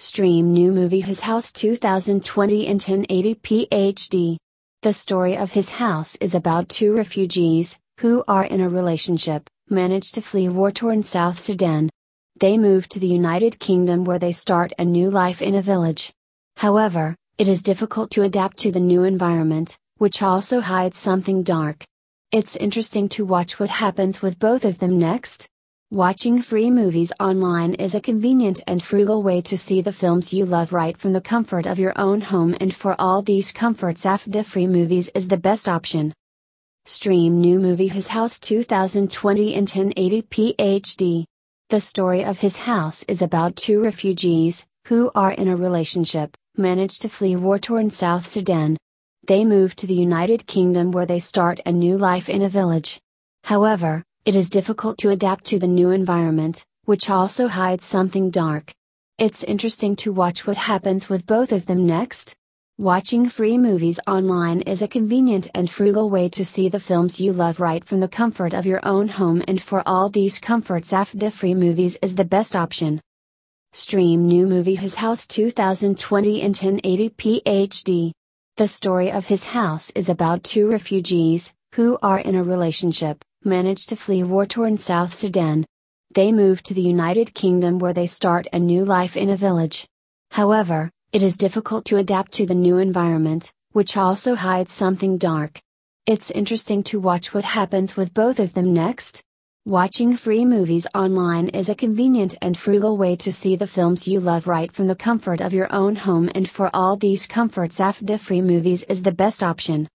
Stream new movie His House 2020 in 1080p HD. The story of His House is about two refugees, who are in a relationship, manage to flee war torn South Sudan. They move to the United Kingdom where they start a new life in a village. However, it is difficult to adapt to the new environment, which also hides something dark. It's interesting to watch what happens with both of them next. Watching free movies online is a convenient and frugal way to see the films you love right from the comfort of your own home and for all these comforts Afdah Free Movies is the best option. Stream new movie His House 2020 in 1080p HD. The story of His House is about two refugees, who are in a relationship, manage to flee war torn South Sudan. They move to the United Kingdom where they start a new life in a village. However, it is difficult to adapt to the new environment, which also hides something dark. It's interesting to watch what happens with both of them next. Watching free movies online is a convenient and frugal way to see the films you love right from the comfort of your own home and for all these comforts Afdah Free Movies is the best option. Stream new movie His House 2020 in 1080p HD. The story of His House is about two refugees, who are in a relationship, manage to flee war torn South Sudan. They move to the United Kingdom where they start a new life in a village. However, it is difficult to adapt to the new environment, which also hides something dark. It's interesting to watch what happens with both of them next. Watching free movies online is a convenient and frugal way to see the films you love right from the comfort of your own home and for all these comforts Afdah Free Movies is the best option.